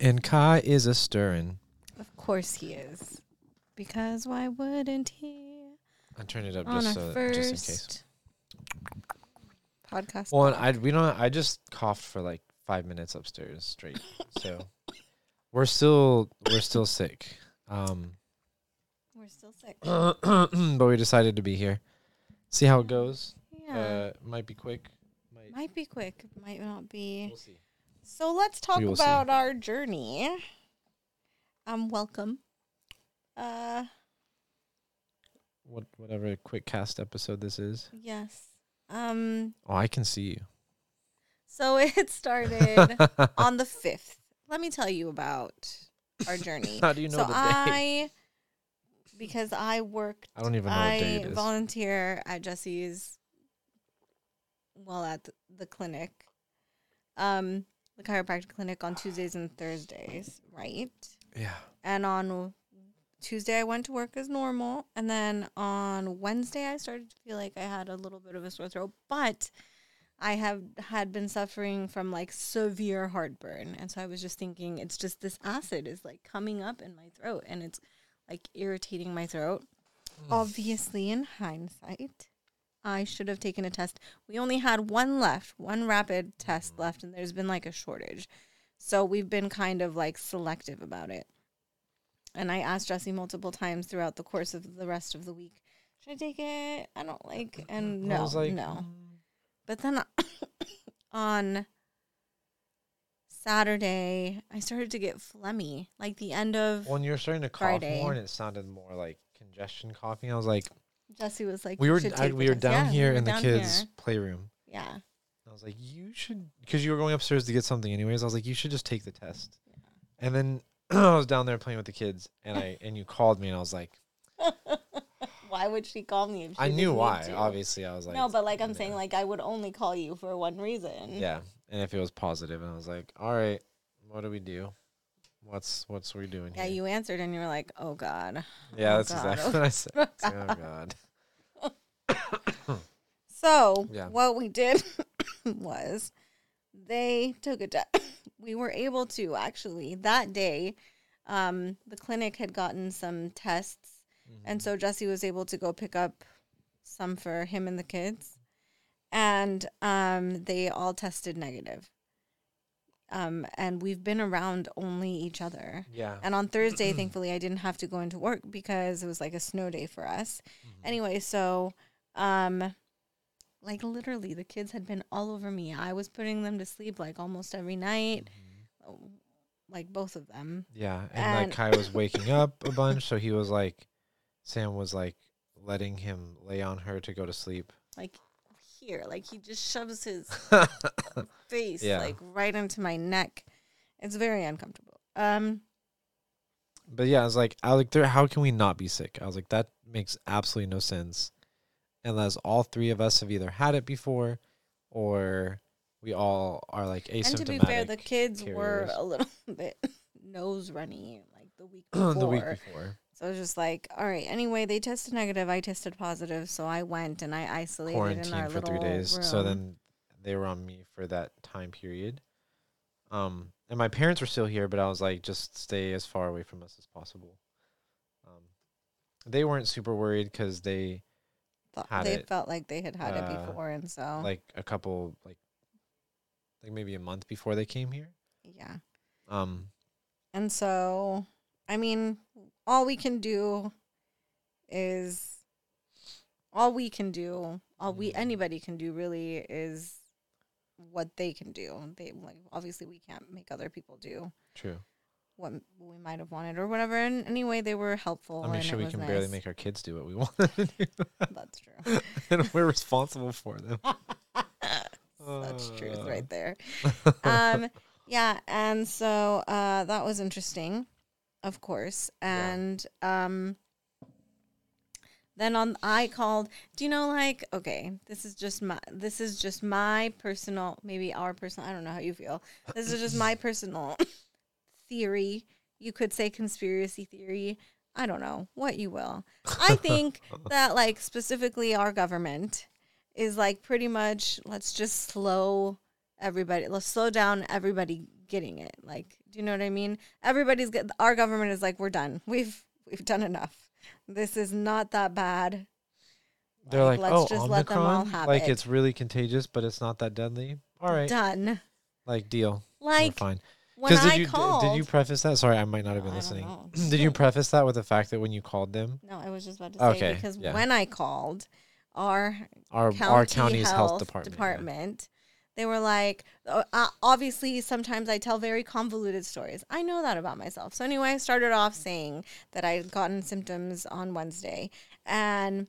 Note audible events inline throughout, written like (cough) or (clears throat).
And Kai is a stirring. Of course he is. Because why wouldn't he? I turned it up On just so just in case. podcast. Well. I we don't. I just coughed for like five minutes upstairs straight. so (laughs) we're still we're still sick. Um, We're still sick. (coughs) but we decided to be here. See how it goes. yeah. Uh, might be quick. Might. might be quick, might not be. We'll see. So let's talk will see. about our journey. Um, welcome. Uh, What whatever quick cast episode this is. yes. Um, Oh, I can see you. so (laughs) it started (laughs) on the fifth. Let me tell you about our journey. (laughs) How do you know so the day? I, because I worked, I don't even know what day I it is. volunteer at Jesse's. Well, at the, the clinic, um, the chiropractic clinic on Tuesdays and Thursdays, right? yeah. And on Tuesday, I went to work as normal. And then on Wednesday, I started to feel like I had a little bit of a sore throat. But I have had been suffering from like severe heartburn. And so I was just thinking, it's just this acid is like coming up in my throat and it's like irritating my throat. Mm. Obviously, in hindsight, I should have taken a test. We only had one left, one rapid test left, and there's been like a shortage. So we've been kind of like selective about it. And I asked Jesse multiple times throughout the course of the rest of the week, should I take it? I don't like, and I no, was like, no. mm, But then (coughs) on Saturday, I started to get phlegmy, like the end of. When you're starting to cough Friday. more and it sounded more like congestion coughing, I was like, Jesse was like, we were I, we were down Yeah, we here were in the kids' here. playroom. Yeah. I was like, you should, because you were going upstairs to get something anyways. I was like, you should just take the test. Yeah. And then (clears throat) I was down there playing with the kids, and I and you called me, and I was like, (laughs) Why would she call me? If she I knew why. Obviously, I was like, no, but like I'm yeah. saying, like I would only call you for one reason. yeah. And if it was positive, and I was like, all right, what do we do? What's what's we doing Yeah, here? you answered and you were like, "Oh God." yeah, oh that's God. exactly what I said. (laughs) Oh, like, oh God. (coughs) So Yeah. what we did (coughs) was they took a test. (coughs) we were able to actually that day. Um, the clinic had gotten some tests, and so Jesse was able to go pick up some for him and the kids, and um, they all tested negative. Um, and we've been around only each other. Yeah. And on Thursday, thankfully, I didn't have to go into work because it was like a snow day for us. Mm-hmm. Anyway, so, um, like literally, the kids had been all over me. I was putting them to sleep like almost every night, Mm-hmm. oh, like both of them. Yeah, and, And- like Kai was waking up a bunch, so he was like, Sam was like letting him lay on her to go to sleep. Like here, like he just shoves his (laughs) face Yeah. like right into my neck. It's very uncomfortable. Um, But yeah, I was like, I was like, there, how can we not be sick? I was like, that makes absolutely no sense, unless all three of us have either had it before, or we all are like asymptomatic. and to be fair, the kids were a little (laughs) bit nose runny like the week before. (clears throat) the week before. So I was just like, all right. Anyway, they tested negative. I tested positive, so I went and I isolated in quarantine our for three little days. So then they were on me for that time period. Um, and my parents were still here, but I was like, just stay as far away from us as possible. Um, they weren't super worried because they Thought- they it, felt like they had had uh, it before, and so like a couple like like maybe a month before they came here. yeah. Um, And so, I mean, all we can do is all we can do, all we Mhm. anybody can do really is what they can do. They like obviously we can't make other people do true. What we might have wanted or whatever. And anyway, they were helpful. I mean, and sure, we can nice. barely make our kids do what we (laughs) want them to do, That's true. (laughs) and we're responsible for them. (laughs) Such truth right there. um yeah and so uh that was interesting of course Yeah. and um then on i called do you know like okay this is just my this is just my personal maybe our personal i don't know how you feel this is just my personal theory you could say conspiracy theory i don't know what you will (laughs) i think that like specifically our government is like pretty much let's just slow everybody let's slow down everybody getting it like Do you know what I mean? Everybody's get our government is like, we're done. We've we've done enough. This is not that bad. They're like, let's oh, just Omicron? let them all have like it. it's really contagious, but it's not that deadly. All right, Done. like deal. Like We're fine. When did I you called. did you preface that? Sorry, I might not have been listening. (clears throat) did you preface that with the fact that when you called them, no, I was just about to say Okay, because yeah. when I called our our county our county's health, health, department, yeah. they were like, uh, uh, obviously, sometimes I tell very convoluted stories. I know that about myself. So anyway, I started off saying that I had gotten symptoms on Wednesday, and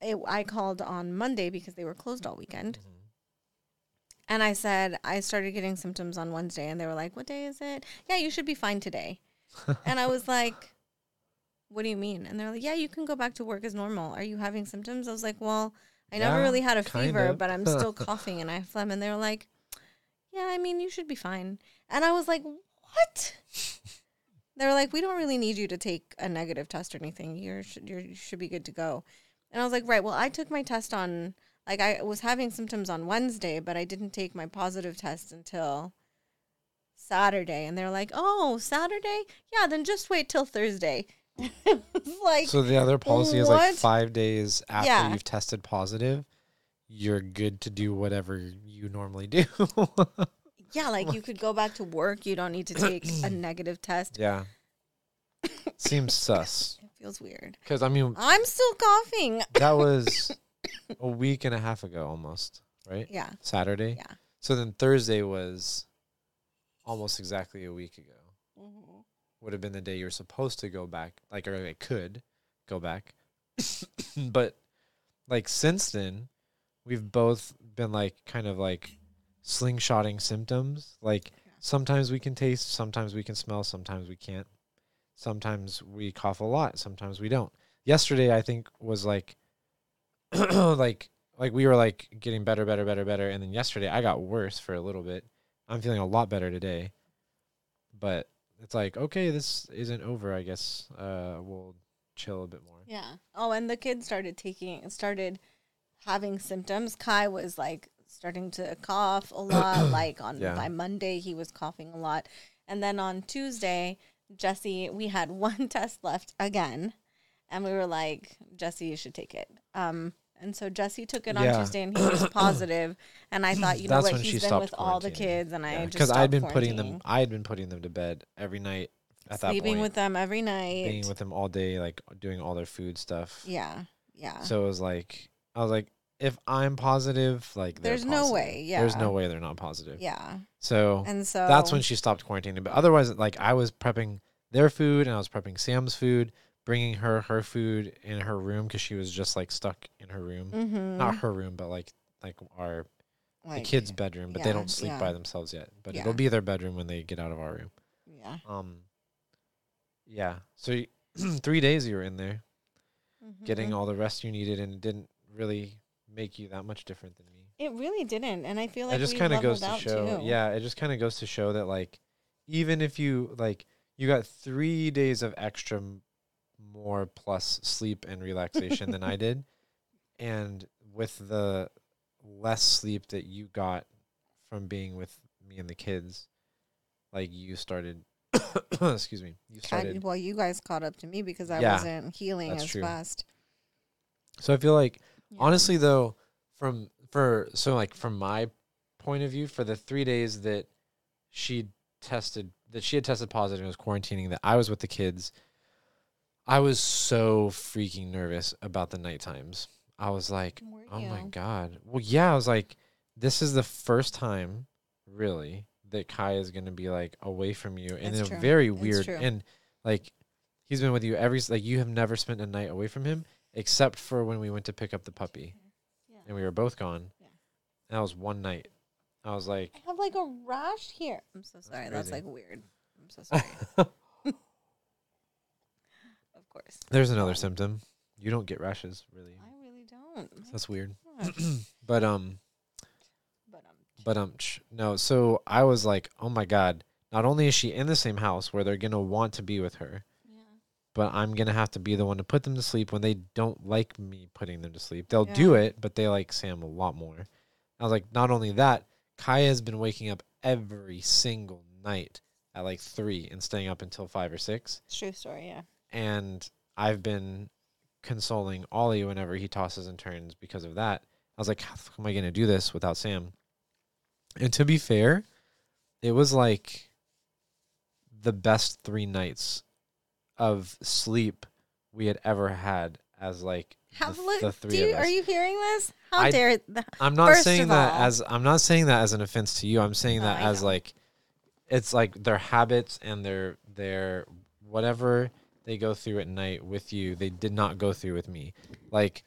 it, I called on Monday because they were closed all weekend. Mm-hmm. And I said, I started getting symptoms on Wednesday. And they were like, What day is it? Yeah, you should be fine today. (laughs) and I was like, What do you mean? And they're like, Yeah, you can go back to work as normal. Are you having symptoms? I was like, Well, I never really had a fever, of." but I'm still (laughs) coughing and I have phlegm. And they were like, Yeah, I mean, you should be fine. And I was like, What? (laughs) they were like, We don't really need you to take a negative test or anything. You're, you're, you should be good to go. And I was like, Right, well, I took my test on like I was having symptoms on Wednesday, but I didn't take my positive test until Saturday. And they're like, "Oh, Saturday? Yeah, then just wait till Thursday." (laughs) Like, So the other policy is like five days after Yeah. you've tested positive, you're good to do whatever you normally do. (laughs) yeah, like you could go back to work. You don't need to take a (clears throat) negative test. yeah, seems (laughs) sus. It feels weird. Because I mean, I'm still coughing. that was a week and a half ago, almost right? Yeah, Saturday. yeah. So then Thursday was almost exactly a week ago. Mm-hmm. Would have been the day you were supposed to go back, like or I could go back. (coughs) but like since then, we've both been like kind of like slingshotting symptoms. Like Yeah. sometimes we can taste, sometimes we can smell, sometimes we can't. Sometimes we cough a lot, sometimes we don't. Yesterday I think was like (clears throat) like like we were like getting better, better, better, better, and then yesterday I got worse for a little bit. I'm feeling a lot better today, but it's like okay, this isn't over. I guess uh, we'll chill a bit more. Yeah. Oh, and the kids started taking started having symptoms. Kai was like starting to cough a lot. (coughs) like on Yeah. by Monday, he was coughing a lot, and then on Tuesday, Jesse, we had (laughs) one test left again, and we were like, Jesse, you should take it. Um. And so Jesse took it on Yeah. Tuesday, and he was (clears throat) positive. And I thought, you know That's what, when she he's been stopped with all the quarantining. kids, and I just because I'd been putting them, quarantining. I had been putting them to bed every night at that sleeping point, with them every night. being with them all day, like doing all their food stuff. yeah, yeah. So it was like I was like, if I'm positive, like they're There's no positive. way, there's yeah. no way they're not positive. yeah. So And so that's when she stopped quarantining. But otherwise, like I was prepping their food and I was prepping Sam's food, bringing her her food in her room because she was just like stuck in her room, Mm-hmm. not her room, but like like our the kids' bedroom. But they don't sleep yeah. by themselves yet. But Yeah. it'll be their bedroom when they get out of our room. Yeah. Um, yeah. So y- (clears throat) three days you were in there, getting Mhm. all the rest you needed, and it didn't really make you that much different than me. It really didn't, and I feel like it just kind of goes to show too. yeah it just kind of goes to show that like even if you like you got three days of extra m- more plus sleep and relaxation than i (laughs) did and with the less sleep that you got from being with me and the kids like you started (coughs) excuse me you Ca- started well, you guys caught up to me because I Yeah, wasn't healing as true. fast. so i feel like Yeah. honestly though from for so like from my point of view for the three days that she tested that she had tested positive and was quarantining that i was with the kids i was so freaking nervous about the night times i was like Were oh my god well yeah i was like this is the first time really that kai is going to be like away from you in a true. very It's weird true. and like he's been with you every s- like you have never spent a night away from him except for when we went to pick up the puppy Yeah. and we were both gone. Yeah. And that was one night. I was like, I have like a rash here. I'm so sorry. That's crazy. like weird. I'm so (laughs) sorry. Course. there's another symptom. You don't get rashes, really. I really don't. That's weird. (clears throat) But um, but um, but um, no. So I was like, oh my god. Not only is she in the same house where they're gonna want to be with her, yeah. but I'm gonna have to be the one to put them to sleep when they don't like me putting them to sleep. They'll do it, but they like Sam a lot more. I was like, not only that, Kaya has been waking up every single night at like three and staying up until five or six. True story, yeah. And I've been consoling Ollie whenever he tosses and turns because of that. I was like, how am I going to do this without Sam? And to be fair, it was like the best three nights of sleep we had ever had as like How the, look, the do three you, of us. are you hearing this? How I- dare th- I'm not saying that all- as I'm not saying that as an offense to you. I'm saying No, that I as know. like it's like their habits and their their whatever they go through at night with you, they did not go through with me. Like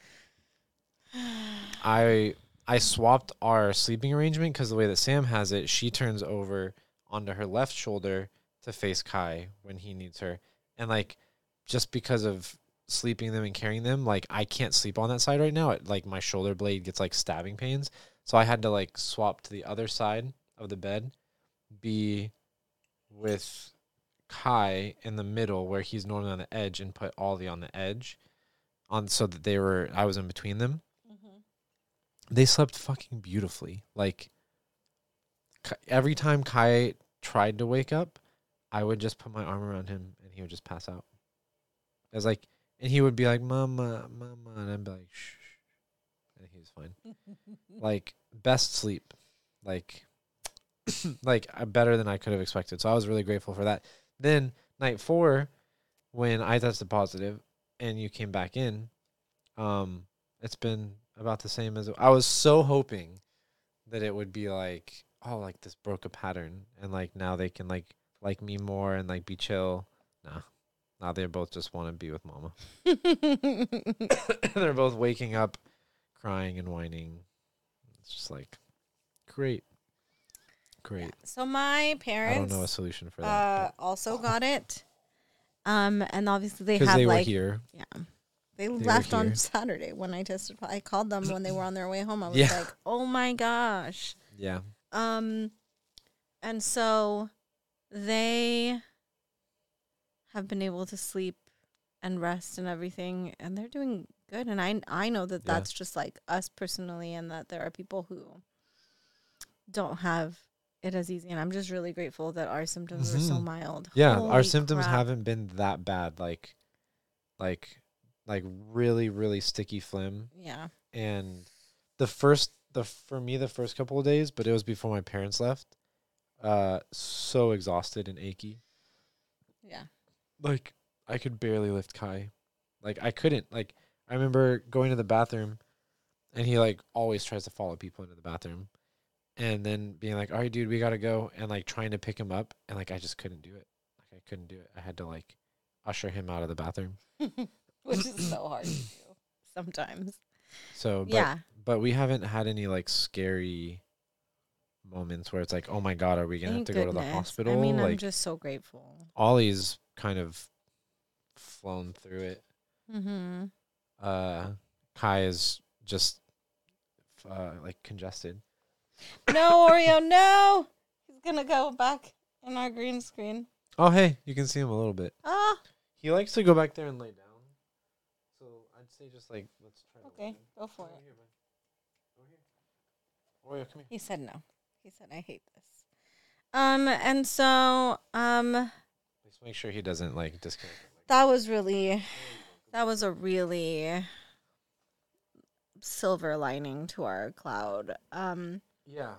I I swapped our sleeping arrangement because the way that Sam has it, she turns over onto her left shoulder to face Kai when he needs her, and like just because of sleeping them and carrying them, like I can't sleep on that side right now. It, like my shoulder blade gets like stabbing pains, so I had to like swap to the other side of the bed, be with Kai in the middle where he's normally on the edge, and put Ollie on the edge, on so that they were I was in between them mm-hmm. they slept fucking beautifully. Like every time Kai tried to wake up, I would just put my arm around him and he would just pass out. I was like, and he would be like, "Mama, mama," and I'd be like, "Shh," and he was fine. (laughs) like best sleep, like, (clears throat) like better than I could have expected. So I was really grateful for that. Then night four, when I tested positive and you came back in, um, it's been about the same as I was so hoping that it would be like, oh, like this broke a pattern, and like now they can like like me more and like be chill. Nah, now they both just want to be with mama. (laughs) They're both waking up, crying and whining. It's just like, great, great. so my I parents don't know a solution for uh, also got it. Um, and obviously they have they were like here. yeah, they, were left on. Saturday when I tested. I called them when they were on their way home. I was Yeah. like, oh my gosh. Yeah, Um, and so they have been able to sleep and rest and everything, and they're doing good. And I I know that Yeah. that's just like us personally, and that there are people who don't have it as easy. And I'm just really grateful that our symptoms were so Mhm. mild. yeah. our symptoms crap. haven't been that bad. Like, like, like really, really sticky phlegm. Yeah. and the first the for me the first couple of days but it was before my parents left uh so exhausted and achy Yeah. like i could barely lift kai like i couldn't like i remember going to the bathroom and he like always tries to follow people into the bathroom and then being like all right dude we gotta go and like trying to pick him up and like i just couldn't do it like i couldn't do it i had to like usher him out of the bathroom (laughs) Which is so hard to do sometimes. so but yeah. But we haven't had any like scary moments where it's like, oh my god, are we gonna Thank have to go to the hospital? I mean, I'm just so grateful. Ollie's kind of flown through it. Mm-hmm. Uh, Kai is just uh, like congested. No, Oreo, no. He's gonna go back in our green screen. Oh hey, you can see him a little bit. Ah, He likes to go back there and lay down. So I'd say just like let's try. okay, go for it. here, bud. Over here. Oreo, come here. He said no. He said I hate this. Um, and so um, Just make sure he doesn't like disconnect. that was really, that was a really silver lining to our cloud. Um, Yeah.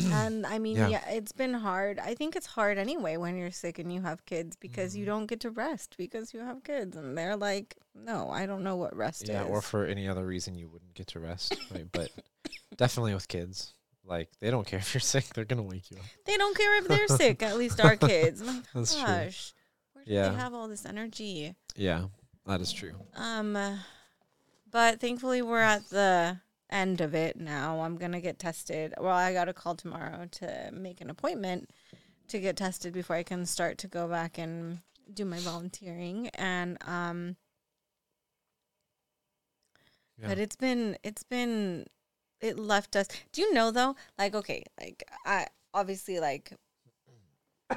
and I mean, Yeah. yeah. it's been hard. I think it's hard anyway when you're sick and you have kids because you Mhm. don't get to rest because you have kids, and they're like, no, I don't know what rest Yeah, is. Yeah, or for any other reason you wouldn't get to rest, right? But (laughs) definitely with kids, like they don't care if you're (laughs) sick; they're gonna wake you up. They don't care if they're (laughs) sick. At least our kids. My That's true. gosh, where do Yeah. they have all this energy? Yeah, that is true. Um, but thankfully we're at the end of it now. I'm gonna get tested. Well, I got a call tomorrow to make an appointment to get tested before I can start to go back and do my volunteering. And um, Yeah. but it's been it's been it left us. Do you know though? Like okay, like I obviously like (coughs)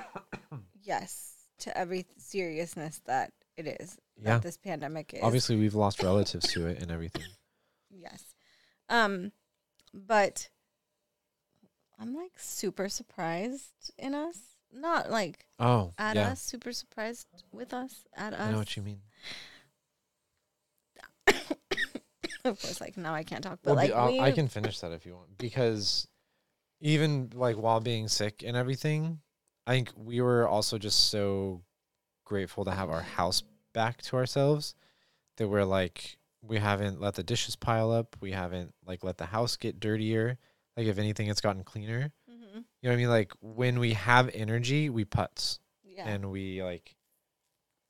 yes to every seriousness that it is Yeah. that this pandemic is. Obviously, we've lost relatives to it and everything. (coughs) Yes. Um, but I'm like super surprised in us not like Oh, at yeah. us, super surprised with us, at us. I know what you mean. (coughs) of course, like now I can't talk, but Well, like I can finish that if you want because even like while being sick and everything, I think we were also just so grateful to have our house back to ourselves that we're like we haven't let the dishes pile up, we haven't like let the house get dirtier. Like if anything, it's gotten cleaner. Mhm. You know what I mean? Like when we have energy, we putz yeah, and we like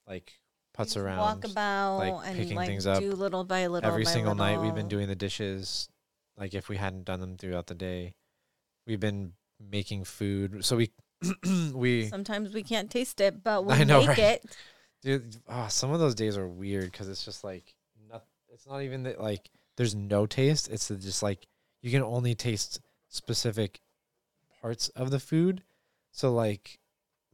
like putz around walk about like, and picking like things up do little by little. every by single night we've been doing the dishes like if we hadn't done them throughout the day we've been making food so we (clears throat) we Sometimes we can't taste it, but we (laughs) I know, make right? it. dude oh, some of those days are weird because it's just like it's not even that like there's no taste it's just like you can only taste specific parts of the food. So like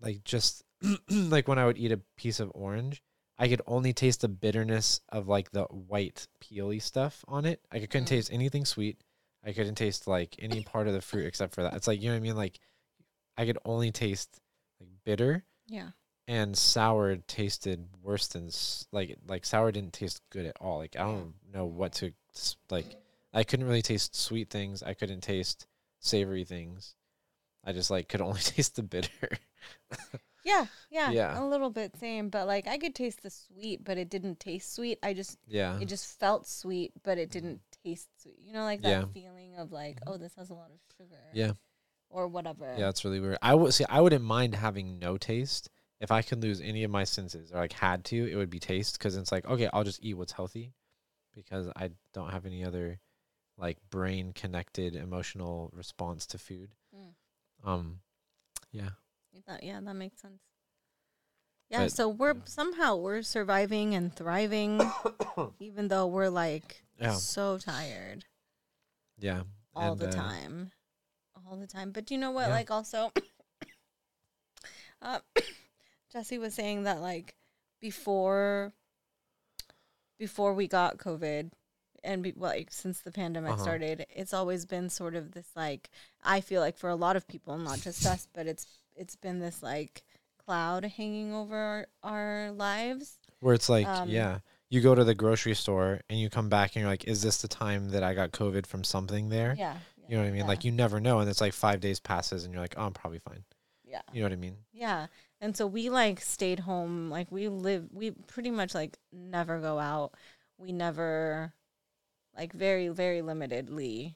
like just (clears throat) like when i would eat a piece of orange i could only taste the bitterness of like the white peely stuff on it. I couldn't Mm. taste anything sweet. I couldn't taste like any part of the fruit except for that. It's like you know what i mean? Like i could only taste like bitter. Yeah, and sour tasted worse than like like sour didn't taste good at all. Like I don't know what to like. I couldn't really taste sweet things. I couldn't taste savory things. I just like could only (laughs) taste the bitter. yeah, yeah, Yeah. A little bit same, but like I could taste the sweet, but it didn't taste sweet. I just yeah, it just felt sweet, but it didn't taste sweet. You know, like that Yeah. Mm-hmm. feeling of like, oh, this has a lot of sugar. Yeah. Or whatever. yeah. It's really weird. I would see. I wouldn't mind having no taste if I could lose any of my senses or like had to. It would be taste because it's like okay, I'll just eat what's healthy because I don't have any other like brain connected emotional response to food. Mm. Um, yeah. That, yeah, that makes sense. Yeah, But- so we're somehow we're surviving and thriving, (coughs) even though we're like Yeah. so tired Yeah. all and, the uh, time, all the time. But you know what? Yeah. Like also, (coughs) uh, Jesse was saying that like before, before we got COVID, and be, like since the pandemic Uh-huh. started, it's always been sort of this like I feel like for a lot of people, not just us, but it's it's been this like cloud hanging over our, our lives. Where it's like, Um, yeah, you go to the grocery store and you come back and you're like, is this the time that I got COVID from something there? Yeah, You know what I mean? Like you never know, and it's like five days passes and you're like, oh, I'm probably fine. yeah. You know what I mean? Yeah. And so we like stayed home. Like we live, we pretty much like never go out. We never, like very, very limitedly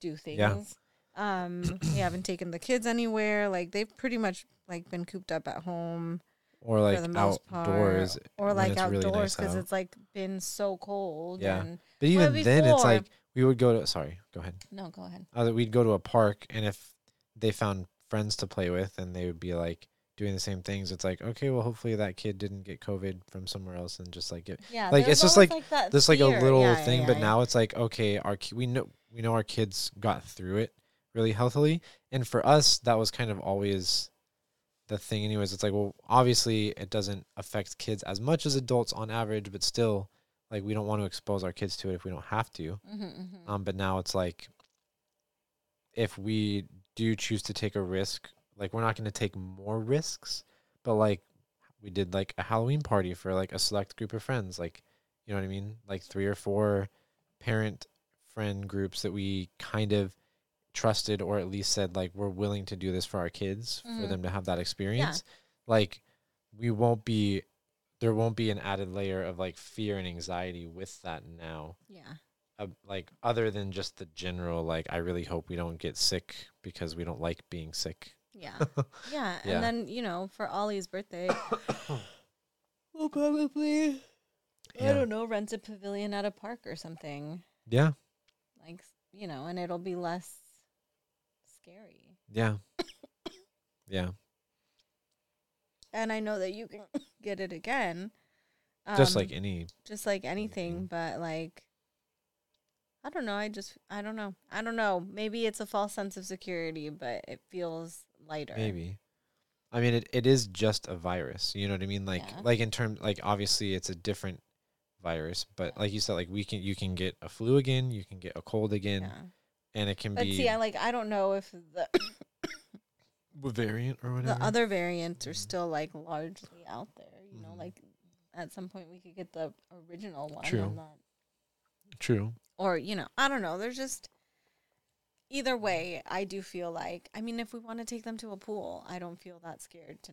do things. Yeah. Um, we (clears throat) haven't taken the kids anywhere. Like they've pretty much like been cooped up at home Or like for the most outdoors. or like it's really outdoors nice because it's like been so cold. Yeah. And But Well, even then, it's like we would go to. Sorry, go ahead. no, go ahead. Uh, that we'd go to a park, and if they found friends to play with, and they would be like doing the same things, it's like okay, well, hopefully that kid didn't get COVID from somewhere else, and just like get Yeah. Like, it's just like- that this like a little Yeah, thing yeah, but yeah. now it's like okay our ki- we know we know our kids got through it really healthily and for us that was kind of always the thing anyways it's like well obviously it doesn't affect kids as much as adults on average but still like we don't want to expose our kids to it if we don't have to Mhm, mhm. um but now it's like if we do choose to take a risk like we're not going to take more risks but like we did like a halloween party for like a select group of friends like you know what i mean? Like three or four parent friend groups that we kind of trusted or at least said like we're willing to do this for our kids for Mhm. them to have that experience. Like we won't be there won't be an added layer of like fear and anxiety with that now. Yeah. uh, like other than just the general like i really hope we don't get sick because we don't like being sick Yeah. Yeah. (laughs) Yeah. And then, you know, for Ollie's birthday, (coughs) we'll probably, I don't know, rent a pavilion at a park or something. yeah Like, you know, and it'll be less scary. yeah (coughs) yeah And I know that you can (coughs) get it again. just um, like any just like anything, but like, I don't know. I just, I don't know. I don't know. Maybe it's a false sense of security, but it feels lighter. maybe i mean it, it is just a virus you know what i mean like Yeah. like in terms like obviously it's a different virus but like you said like we can you can get a flu again you can get a cold again Yeah. and it can But be see, I like, I don't know if the (coughs) variant or whatever. the other variants are still like largely out there. You know, Mhm. like at some point we could get the original one. True. True. or you know, I don't know. There's just either way. I do feel like I mean, if we want to take them to a pool, I don't feel that scared to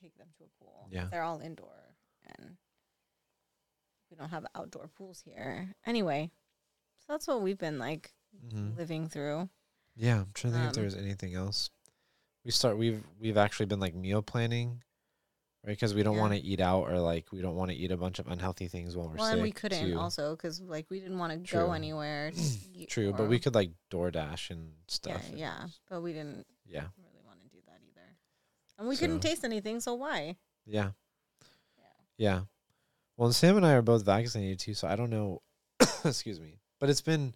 take them to a pool. Yeah. they're all indoor, and we don't have outdoor pools here anyway. So that's what we've been like Mhm. living through. Yeah, I'm trying to think if Um, there was anything else. We start. We've we've actually been like meal planning, right? Because we don't Yeah. want to eat out or like we don't want to eat a bunch of unhealthy things while we're Well, sick. and we couldn't too. also because like we didn't want to go anywhere. (clears throat) True, but we could like DoorDash and Yeah, stuff. and yeah, but we didn't yeah, really want to do that either, and we couldn't taste anything. So why? yeah, Yeah. yeah. Well, and Sam and I are both vaccinated too, so I don't know. (coughs) excuse me, but it's been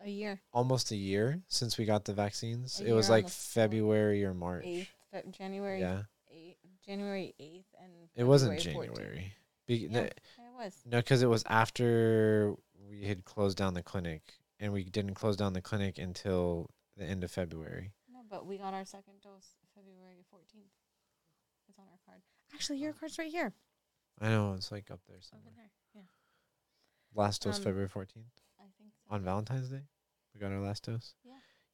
A year, almost a year since we got the vaccines. A it was like February or March. eighth, January, Yeah, January eighth, and it wasn't 14th. January. Be- Yeah. no, It was. No, because it was after we had closed down the clinic, and we didn't close down the clinic until the end of February. No, but we got our second dose February fourteenth. It's on our card. Actually, your card's right here. I know it's like up there Over somewhere. there. Yeah, Last dose Um, February fourteenth I think so. on Valentine's Day. We got our last dose.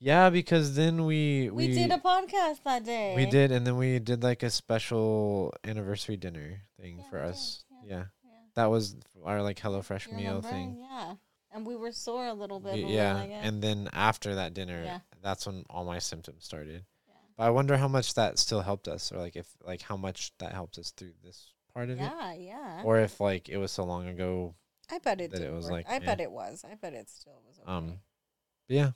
Yeah. Because then we we, did a podcast that day. we did, and then we did like a special anniversary dinner thing Yeah, for us. yeah. Yeah, that was our like HelloFresh You meal remember? thing. Yeah, and we were sore a little bit. Y- we yeah, like, and then after that dinner, that's when all my symptoms started. yeah. But I wonder how much that still helped us, or like if like how much that helped us through this part of it, Yeah, yeah. or if like it was so long ago. I bet it that it was work. like, I eh. bet it was. I bet it still was okay. Um, but yeah,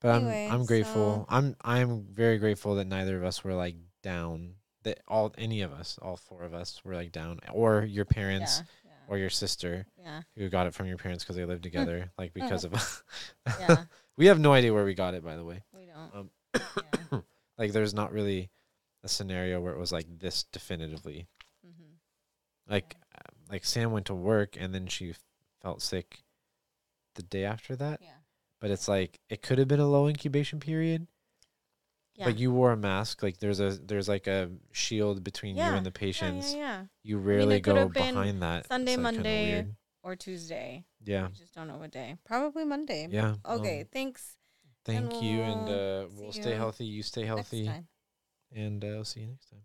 but Anyway, I'm I'm grateful. so- I'm I'm very grateful that neither of us were like down. That all any of us, all four of us, were like down, or your parents, yeah, yeah, or your sister yeah, who got it from your parents because they lived (laughs) together, like because of. yeah. (laughs) we have no idea where we got it, by the way. We don't. Um, (coughs) yeah. (coughs) Like, there's not really a scenario where it was like this definitively. hmm Like, uh, like Sam went to work and then she f- felt sick the day after that. Yeah. But it's like it could have been a low incubation period. Yeah. But you wore a mask. Like there's a there's like a shield between you and the patients. yeah, yeah. You rarely it could go behind that. Sunday, kinda Monday. Or Tuesday. Yeah. We just don't know what day. Probably Monday. Yeah. Okay. um, thanks. thank you, and we'll uh, we'll stay you healthy. You stay healthy, and uh, I'll see you next time.